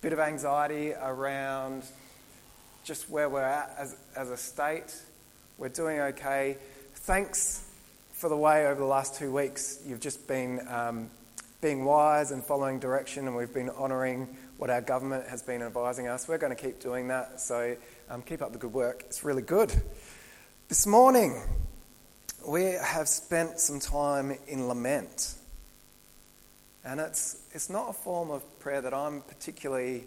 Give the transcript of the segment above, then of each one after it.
bit of anxiety around just where we're at as, as a state. We're doing okay. Thanks for the way over the last two weeks you've just been um, being wise and following direction, and we've been honouring what our government has been advising us. We're going to keep doing that, so um, keep up the good work. It's really good. This morning, we have spent some time in lament. And it's, it's not a form of prayer that I'm particularly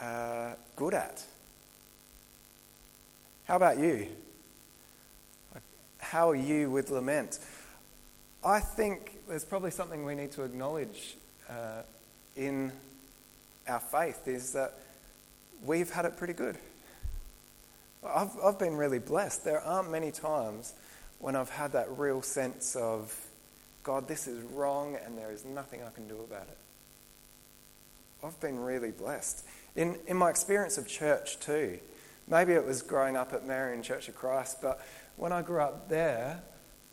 uh, good at. How about you? How are you with lament? I think there's probably something we need to acknowledge uh, in our faith is that we've had it pretty good. I've, I've been really blessed. There aren't many times when I've had that real sense of, God, this is wrong and there is nothing I can do about it. I've been really blessed. In, in my experience of church, too, maybe it was growing up at Marion Church of Christ, but when I grew up there,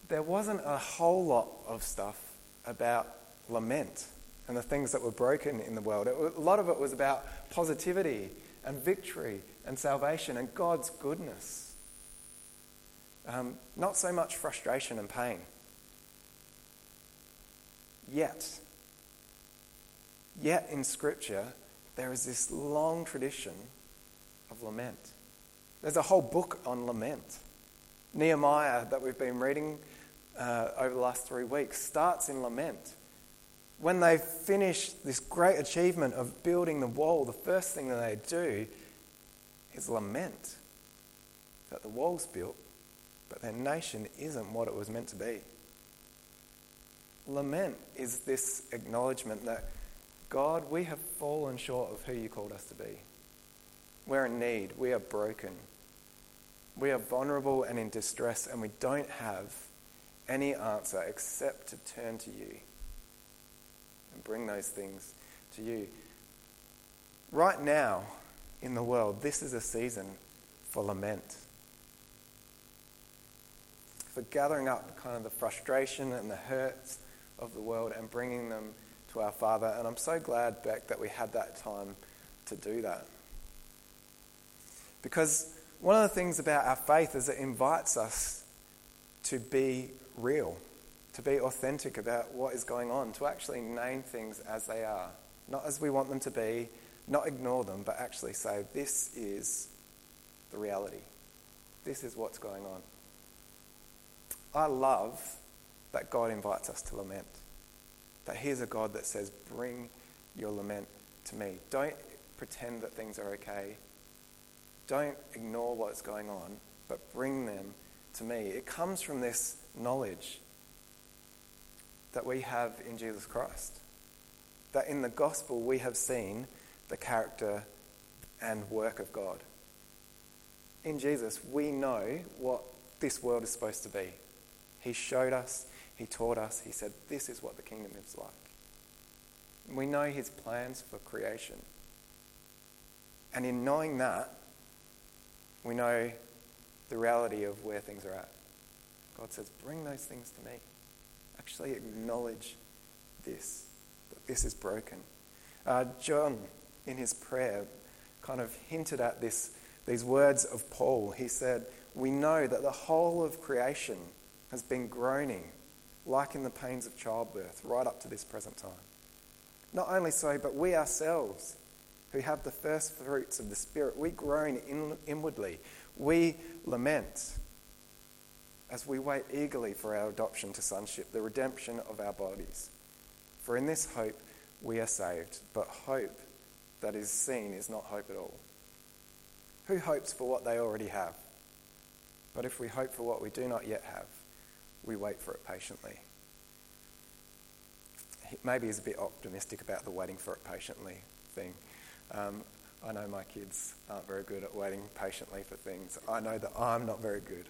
there wasn't a whole lot of stuff about lament and the things that were broken in the world. It, a lot of it was about positivity and victory and salvation and God's goodness. Um, not so much frustration and pain. Yet, yet in Scripture, there is this long tradition of lament. There's a whole book on lament. Nehemiah, that we've been reading uh, over the last three weeks, starts in lament. When they finish this great achievement of building the wall, the first thing that they do is lament that the wall's built but their nation isn't what it was meant to be. Lament is this acknowledgement that, God, we have fallen short of who you called us to be. We're in need, we are broken, we are vulnerable and in distress, and we don't have any answer except to turn to you and bring those things to you. Right now in the world, this is a season for lament for gathering up kind of the frustration and the hurts of the world and bringing them to our Father. And I'm so glad, Beck, that we had that time to do that. Because one of the things about our faith is it invites us to be real, to be authentic about what is going on, to actually name things as they are, not as we want them to be, not ignore them, but actually say, this is the reality. This is what's going on. I love that God invites us to lament. That He's a God that says, Bring your lament to me. Don't pretend that things are okay. Don't ignore what's going on, but bring them to me. It comes from this knowledge that we have in Jesus Christ. That in the gospel we have seen the character and work of God. In Jesus, we know what this world is supposed to be. He showed us, He taught us, He said, This is what the kingdom is like. We know His plans for creation. And in knowing that, we know the reality of where things are at. God says, Bring those things to me. Actually acknowledge this, that this is broken. Uh, John, in his prayer, kind of hinted at this, these words of Paul. He said, We know that the whole of creation has been groaning, like in the pains of childbirth, right up to this present time. Not only so, but we ourselves, who have the first fruits of the Spirit, we groan in, inwardly. We lament as we wait eagerly for our adoption to sonship, the redemption of our bodies. For in this hope we are saved, but hope that is seen is not hope at all. Who hopes for what they already have? But if we hope for what we do not yet have, we wait for it patiently. Maybe he's a bit optimistic about the waiting for it patiently thing. Um, I know my kids aren't very good at waiting patiently for things. I know that I'm not very good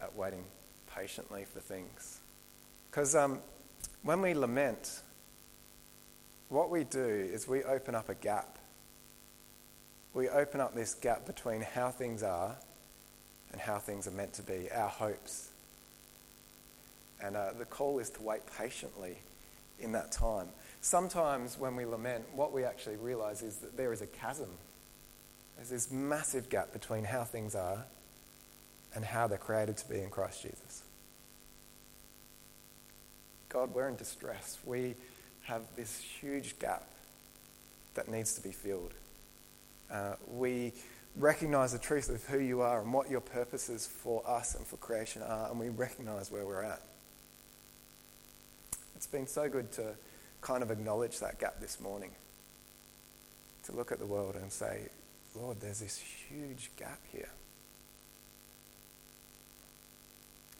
at waiting patiently for things. Because um, when we lament, what we do is we open up a gap. We open up this gap between how things are and how things are meant to be, our hopes and uh, the call is to wait patiently in that time. sometimes when we lament, what we actually realize is that there is a chasm. There's this massive gap between how things are and how they're created to be in Christ Jesus. God, we're in distress. We have this huge gap that needs to be filled. Uh, we recognize the truth of who you are and what your purposes for us and for creation are, and we recognize where we're at. It's been so good to kind of acknowledge that gap this morning. To look at the world and say, Lord, there's this huge gap here.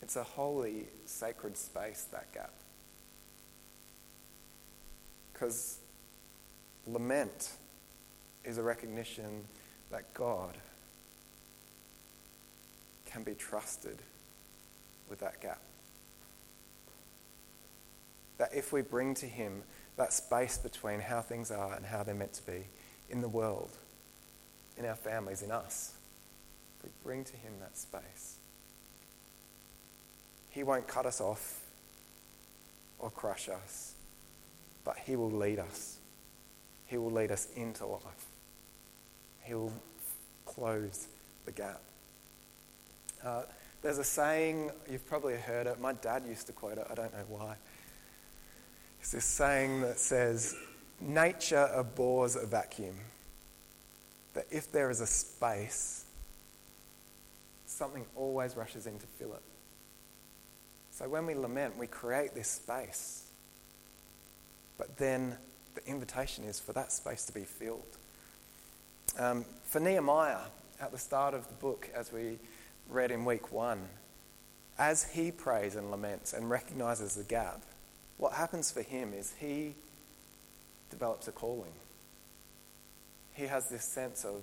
It's a holy, sacred space, that gap. Because lament is a recognition that God can be trusted with that gap. That if we bring to Him that space between how things are and how they're meant to be in the world, in our families, in us, if we bring to Him that space, He won't cut us off or crush us, but He will lead us. He will lead us into life. He'll close the gap. Uh, there's a saying, you've probably heard it. My dad used to quote it, I don't know why. It's this saying that says, Nature abhors a vacuum. That if there is a space, something always rushes in to fill it. So when we lament, we create this space. But then the invitation is for that space to be filled. Um, for Nehemiah, at the start of the book, as we read in week one, as he prays and laments and recognizes the gap, what happens for him is he develops a calling. He has this sense of,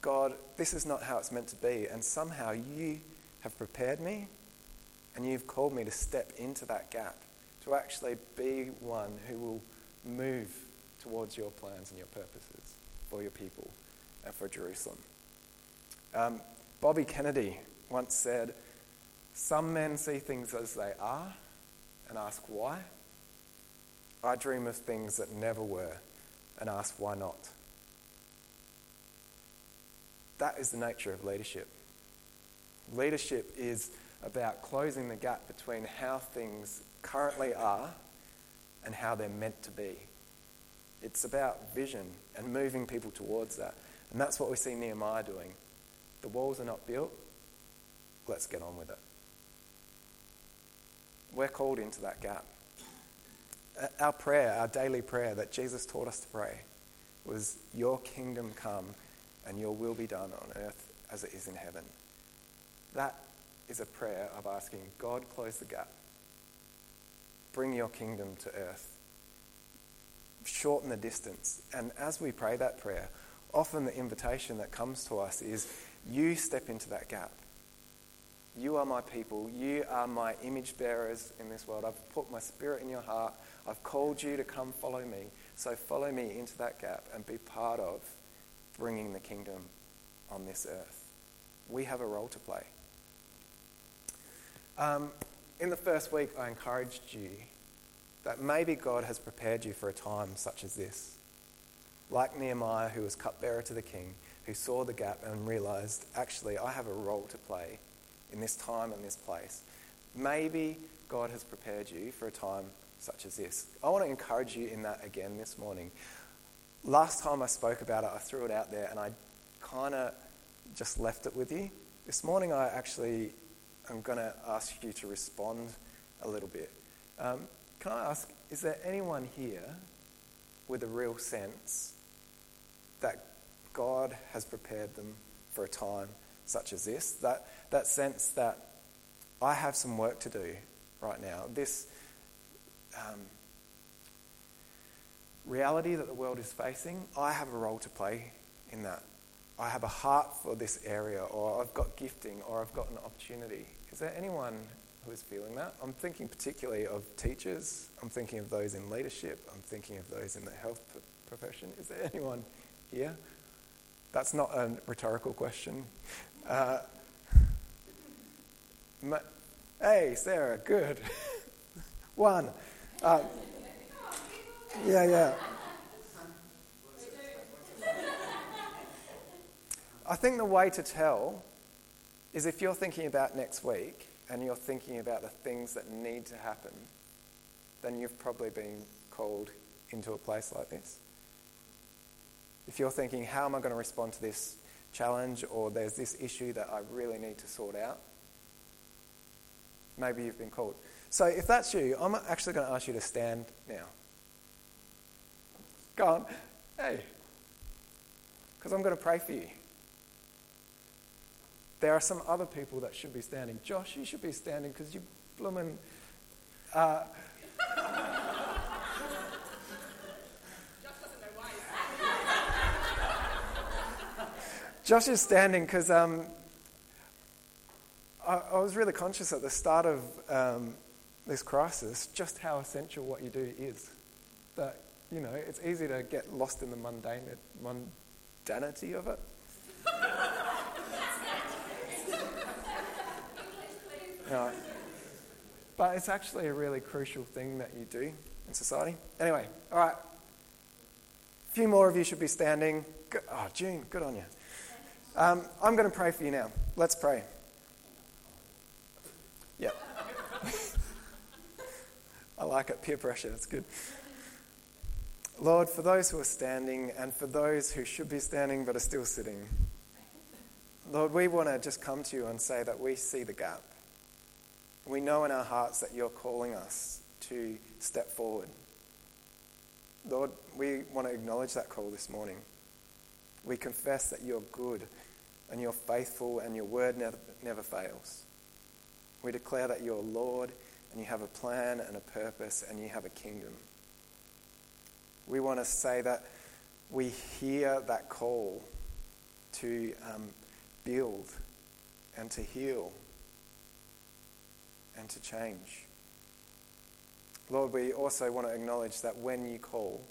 God, this is not how it's meant to be, and somehow you have prepared me and you've called me to step into that gap, to actually be one who will move towards your plans and your purposes for your people and for Jerusalem. Um, Bobby Kennedy once said, Some men see things as they are and ask why. I dream of things that never were and ask why not. That is the nature of leadership. Leadership is about closing the gap between how things currently are and how they're meant to be. It's about vision and moving people towards that. And that's what we see Nehemiah doing. The walls are not built, let's get on with it. We're called into that gap. Our prayer, our daily prayer that Jesus taught us to pray, was Your kingdom come and your will be done on earth as it is in heaven. That is a prayer of asking God, close the gap. Bring your kingdom to earth. Shorten the distance. And as we pray that prayer, often the invitation that comes to us is you step into that gap. You are my people. You are my image bearers in this world. I've put my spirit in your heart. I've called you to come follow me. So follow me into that gap and be part of bringing the kingdom on this earth. We have a role to play. Um, in the first week, I encouraged you that maybe God has prepared you for a time such as this like Nehemiah, who was cupbearer to the king, who saw the gap and realized, actually, I have a role to play in this time and this place. Maybe God has prepared you for a time such as this. I want to encourage you in that again this morning. Last time I spoke about it, I threw it out there and I kind of just left it with you. This morning, I actually am going to ask you to respond a little bit. Um, can I ask, is there anyone here with a real sense that God has prepared them for a time such as this. That, that sense that I have some work to do right now. This um, reality that the world is facing, I have a role to play in that. I have a heart for this area, or I've got gifting, or I've got an opportunity. Is there anyone who is feeling that? I'm thinking particularly of teachers. I'm thinking of those in leadership. I'm thinking of those in the health profession. Is there anyone here? That's not a rhetorical question. Uh, ma- hey, Sarah, good. One. Uh, Yeah, yeah. I think the way to tell is if you're thinking about next week and you're thinking about the things that need to happen, then you've probably been called into a place like this. If you're thinking, how am I going to respond to this challenge, or there's this issue that I really need to sort out, maybe you've been called. So if that's you, I'm actually going to ask you to stand now. Go on. Hey. Because I'm going to pray for you. There are some other people that should be standing. Josh, you should be standing because you blooming. Uh, Josh is standing because um, I, I, was really conscious at the start of um, this crisis just how essential what you do is. That, you know, it's easy to get lost in the mundane, mundanity of it. no. But it's actually a really crucial thing that you do in society. Anyway, all right. A few more of you should be standing. Oh, June, good on you. Um, I'm going to pray for you now. Let's pray. I like it. Peer pressure. It's good. Lord, for those who are standing and for those who should be standing but are still sitting, Lord, we want to just come to you and say that we see the gap. We know in our hearts that you're calling us to step forward. Lord, we want to acknowledge that call this morning. We confess that you're good and you're faithful and your word never, never fails. We declare that you're Lord and you have a plan and a purpose and you have a kingdom. We want to say that we hear that call to um, build and to heal and to change. Lord, we also want to acknowledge that when you call,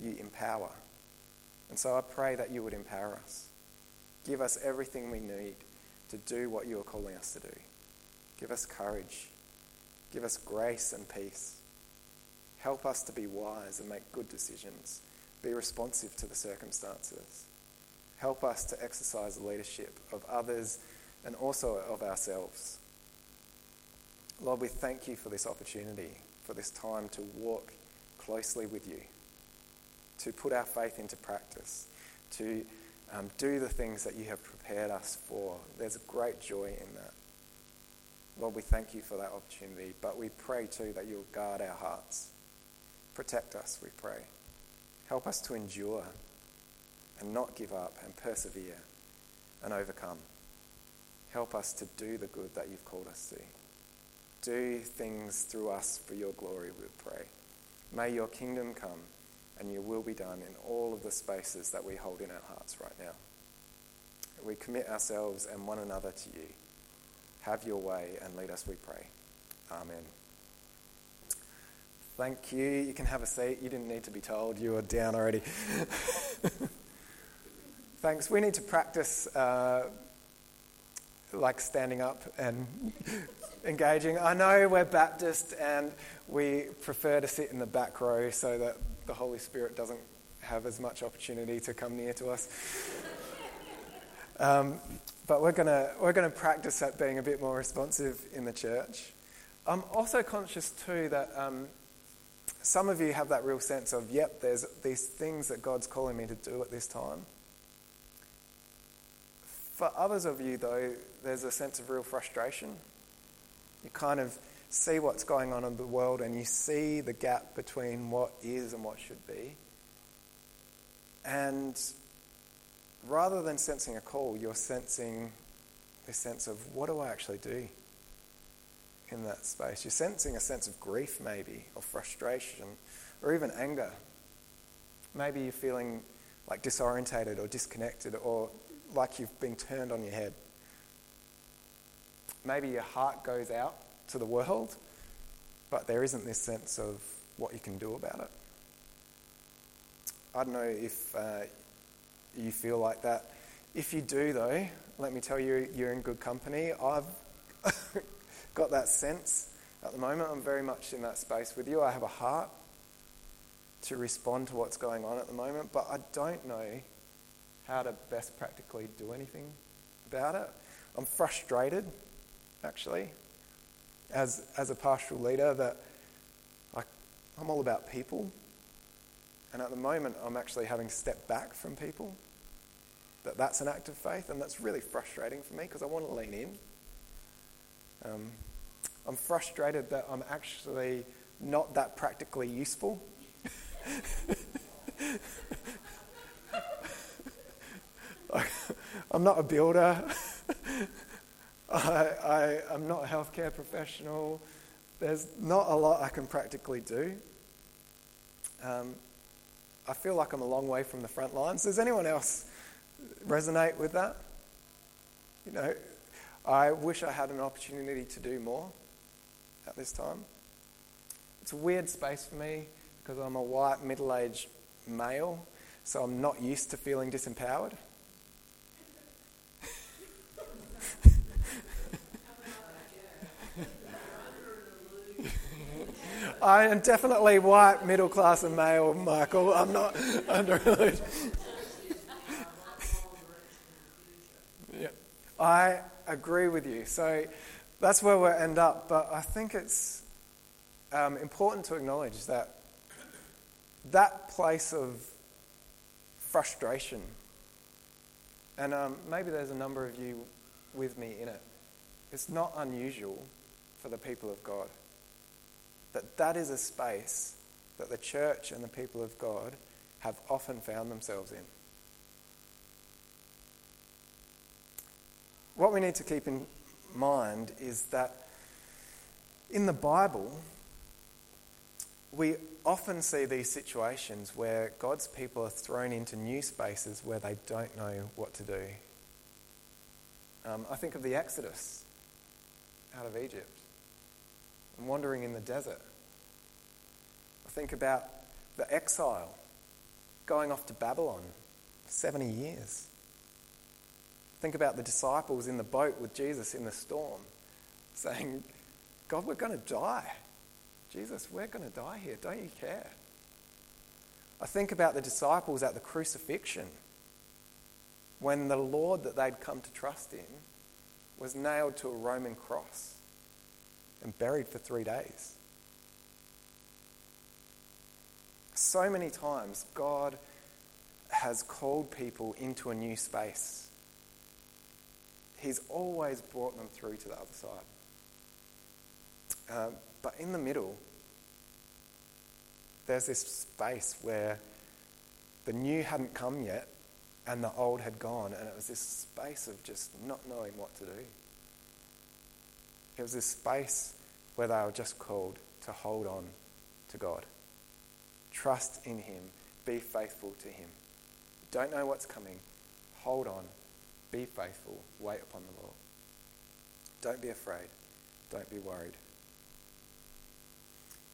you empower. And so I pray that you would empower us. Give us everything we need to do what you are calling us to do. Give us courage. Give us grace and peace. Help us to be wise and make good decisions. Be responsive to the circumstances. Help us to exercise the leadership of others and also of ourselves. Lord, we thank you for this opportunity, for this time to walk closely with you, to put our faith into practice, to um, do the things that you have prepared us for. There's a great joy in that. Lord, we thank you for that opportunity, but we pray too that you'll guard our hearts. Protect us, we pray. Help us to endure and not give up and persevere and overcome. Help us to do the good that you've called us to. Do things through us for your glory, we pray. May your kingdom come and your will be done in all of the spaces that we hold in our hearts right now. We commit ourselves and one another to you. Have your way and lead us, we pray. Amen. Thank you. You can have a seat. You didn't need to be told. You were down already. Thanks. We need to practice uh, like standing up and engaging. I know we're Baptist and we prefer to sit in the back row so that the Holy Spirit doesn't have as much opportunity to come near to us. Um, but we're going we're gonna practice at being a bit more responsive in the church. I'm also conscious, too, that um, some of you have that real sense of, yep, there's these things that God's calling me to do at this time. For others of you, though, there's a sense of real frustration. You kind of see what's going on in the world and you see the gap between what is and what should be. And rather than sensing a call, you're sensing this sense of what do I actually do in that space? You're sensing a sense of grief, maybe, or frustration, or even anger. Maybe you're feeling like disorientated or disconnected or like you've been turned on your head. Maybe your heart goes out to the world, but there isn't this sense of what you can do about it. I don't know if uh, you feel like that. If you do, though, let me tell you, you're in good company. I've got that sense at the moment. I'm very much in that space with you. I have a heart to respond to what's going on at the moment, but I don't know how to best practically do anything about it. I'm frustrated, actually, as, as a pastoral leader, that I, I'm all about people. And at the moment, I'm actually having to step back from people. That that's an act of faith, and that's really frustrating for me because I want to lean in. Um, I'm frustrated that I'm actually not that practically useful. I'm not a builder. I, I, I'm not a healthcare professional. There's not a lot I can practically do. Um, I feel like I'm a long way from the front lines. Does anyone else resonate with that? You know, I wish I had an opportunity to do more at this time. It's a weird space for me because I'm a white, middle aged male, so I'm not used to feeling disempowered. I am definitely white, middle class, and male, Michael. I'm not under I agree with you. So that's where we'll end up. But I think it's um, important to acknowledge that that place of frustration, and um, maybe there's a number of you with me in it, it's not unusual for the people of God. That that is a space that the church and the people of God have often found themselves in. What we need to keep in mind is that in the Bible, we often see these situations where God's people are thrown into new spaces where they don't know what to do. Um, I think of the Exodus out of Egypt and wandering in the desert. I think about the exile going off to Babylon 70 years. Think about the disciples in the boat with Jesus in the storm saying, God, we're going to die. Jesus, we're going to die here. Don't you care? I think about the disciples at the crucifixion when the Lord that they'd come to trust in was nailed to a Roman cross and buried for three days. So many times, God has called people into a new space. He's always brought them through to the other side. Um, but in the middle, there's this space where the new hadn't come yet and the old had gone, and it was this space of just not knowing what to do. It was this space where they were just called to hold on to God. Trust in Him. Be faithful to Him. Don't know what's coming. Hold on. Be faithful. Wait upon the Lord. Don't be afraid. Don't be worried.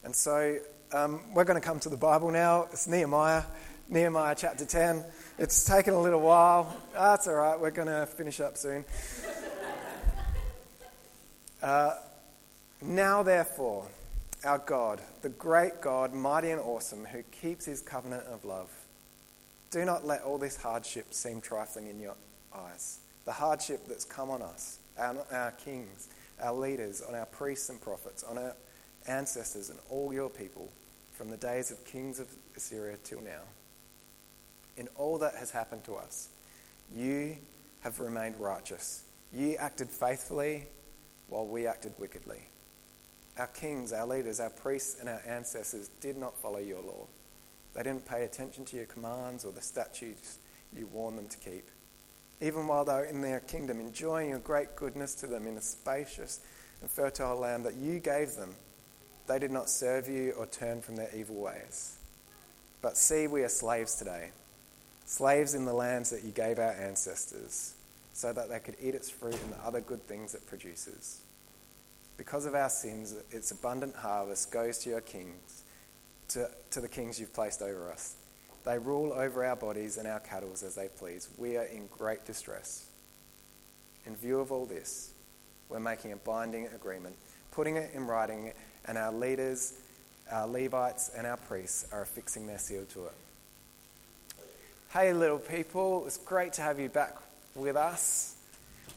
And so um, we're going to come to the Bible now. It's Nehemiah, Nehemiah chapter 10. It's taken a little while. That's all right. We're going to finish up soon. Uh, now, therefore, our God, the great God, mighty and awesome, who keeps his covenant of love, do not let all this hardship seem trifling in your eyes. The hardship that's come on us, our, our kings, our leaders, on our priests and prophets, on our ancestors and all your people from the days of kings of Assyria till now. In all that has happened to us, you have remained righteous. You acted faithfully while we acted wickedly. Our kings, our leaders, our priests, and our ancestors did not follow your law. They didn't pay attention to your commands or the statutes you warned them to keep. Even while they were in their kingdom, enjoying your great goodness to them in a spacious and fertile land that you gave them they did not serve you or turn from their evil ways. But see, we are slaves today, slaves in the lands that you gave our ancestors, so that they could eat its fruit and the other good things it produces. Because of our sins, its abundant harvest goes to your kings, to, to the kings you've placed over us. They rule over our bodies and our cattle as they please. We are in great distress. In view of all this, we're making a binding agreement, putting it in writing and our leaders our Levites and our priests are affixing their seal to it. Hey, little people, it's great to have you back with us.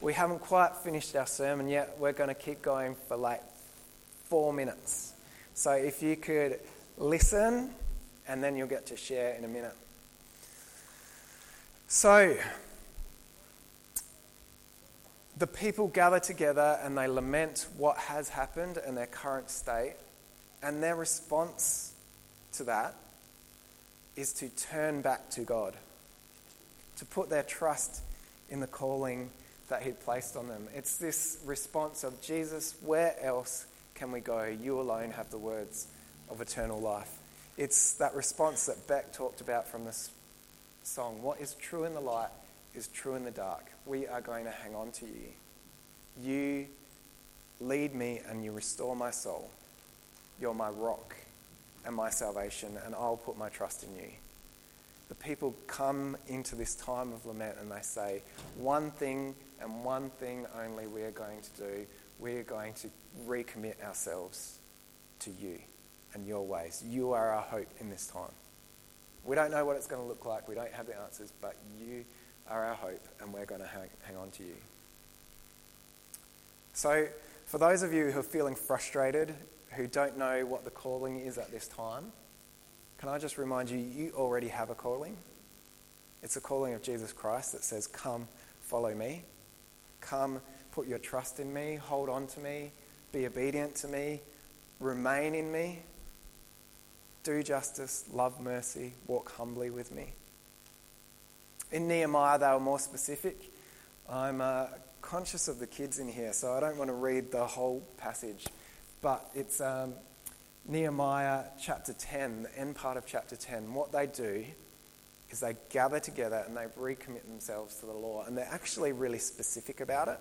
We haven't quite finished our sermon yet. We're going to keep going for like four minutes. So if you could listen, and then you'll get to share in a minute. So, the people gather together and they lament what has happened and their current state. And their response to that is to turn back to God, to put their trust in the calling that He'd placed on them. It's this response of Jesus, where else can we go? You alone have the words of eternal life. It's that response that Beck talked about from this song. What is true in the light is true in the dark. We are going to hang on to you. You lead me and you restore my soul. You're my rock and my salvation, and I'll put my trust in you. The people come into this time of lament and they say, One thing and one thing only we are going to do. We are going to recommit ourselves to you and your ways. You are our hope in this time. We don't know what it's going to look like, we don't have the answers, but you are our hope, and we're going to hang, hang on to you. So, for those of you who are feeling frustrated, who don't know what the calling is at this time, can I just remind you, you already have a calling. It's a calling of Jesus Christ that says, Come, follow me. Come, put your trust in me, hold on to me, be obedient to me, remain in me, do justice, love mercy, walk humbly with me. In Nehemiah, they were more specific. I'm uh, conscious of the kids in here, so I don't want to read the whole passage, but it's um, Nehemiah chapter 10, the end part of chapter 10. What they do is they gather together and they recommit themselves to the law, and they're actually really specific about it.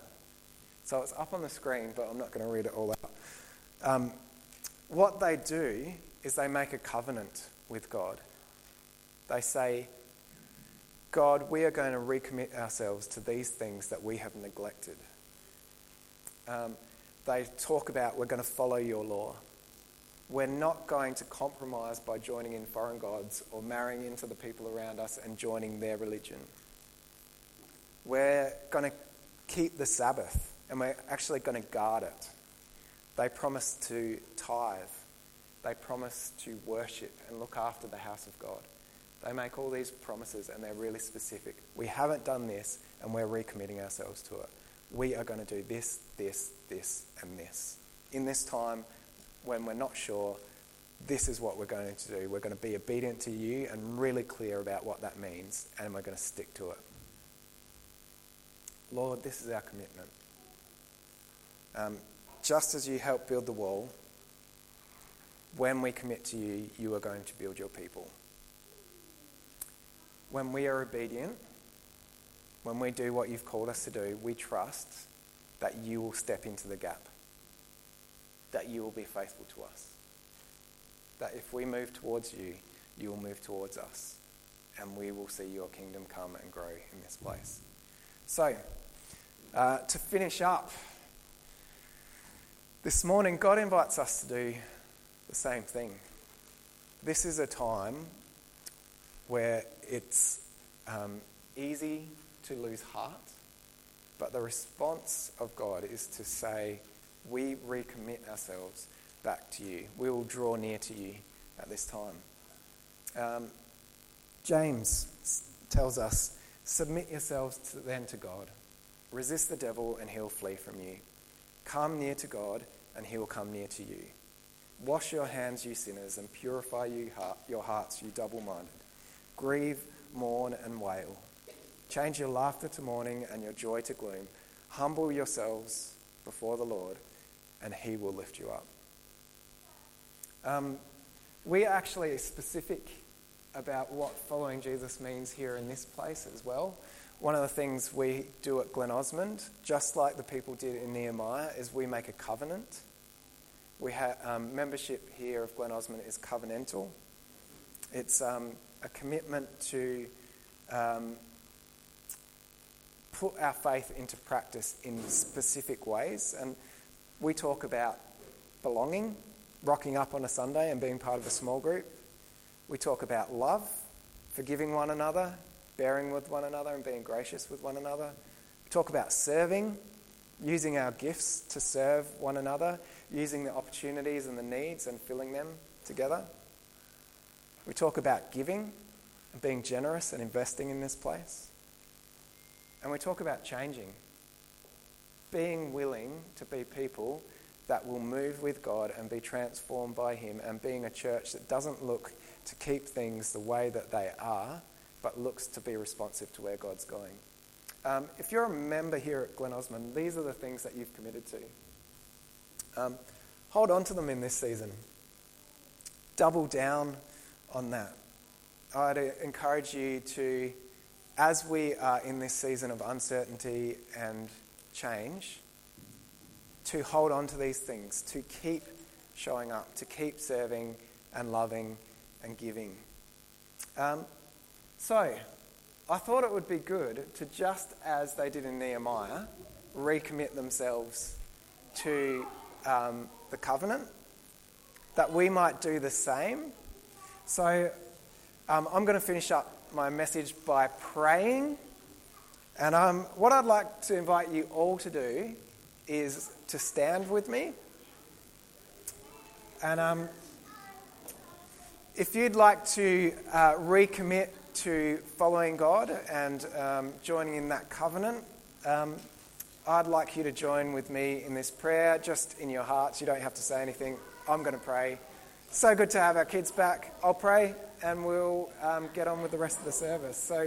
So it's up on the screen, but I'm not going to read it all out. Um, what they do is they make a covenant with God. They say, God, we are going to recommit ourselves to these things that we have neglected. Um, they talk about we're going to follow your law. We're not going to compromise by joining in foreign gods or marrying into the people around us and joining their religion. We're going to keep the Sabbath and we're actually going to guard it. They promise to tithe they promise to worship and look after the house of God. They make all these promises and they're really specific. We haven't done this and we're recommitting ourselves to it. We are going to do this, this, this, and this. In this time, when we're not sure, this is what we're going to do. We're going to be obedient to you and really clear about what that means, and we're going to stick to it. Lord, this is our commitment. Um, just as you helped build the wall, when we commit to you, you are going to build your people. When we are obedient, when we do what you've called us to do, we trust that you will step into the gap, that you will be faithful to us, that if we move towards you, you will move towards us, and we will see your kingdom come and grow in this place. So, uh, to finish up, this morning, God invites us to do the same thing. This is a time where it's um, easy to lose heart, but the response of God is to say, We recommit ourselves back to you. We will draw near to you at this time. Um, James tells us, Submit yourselves to, then to God. Resist the devil, and he'll flee from you. Come near to God, and he will come near to you. Wash your hands, you sinners, and purify you heart, your hearts, you double minded. Grieve, mourn, and wail. Change your laughter to mourning and your joy to gloom. Humble yourselves before the Lord, and he will lift you up. Um, we are actually specific about what following Jesus means here in this place as well. One of the things we do at Glen Osmond, just like the people did in Nehemiah, is we make a covenant we have um, membership here of Glen Osmond is covenantal. It's um, a commitment to um, put our faith into practice in specific ways. And we talk about belonging, rocking up on a Sunday and being part of a small group. We talk about love, forgiving one another, bearing with one another, and being gracious with one another. We talk about serving, using our gifts to serve one another, using the opportunities and the needs and filling them together. We talk about giving and being generous and investing in this place. And we talk about changing, being willing to be people that will move with God and be transformed by Him, and being a church that doesn't look to keep things the way that they are, but looks to be responsive to where God's going. Um, if you're a member here at Glen Osmond, these are the things that you've committed to. Um, hold on to them in this season. Double down on that. I'd encourage you to, as we are in this season of uncertainty and change, to hold on to these things, to keep showing up, to keep serving and loving and giving. Um, so, I thought it would be good to, just as they did in Nehemiah, recommit themselves to um, the covenant, that we might do the same. So, um, I'm going to finish up my message by praying. And um, what I'd like to invite you all to do is to stand with me. And um, if you'd like to uh, recommit to following God and um, joining in that covenant, um, I'd like you to join with me in this prayer, just in your hearts. You don't have to say anything. I'm going to pray. So good to have our kids back. I'll pray and we'll um, get on with the rest of the service. So,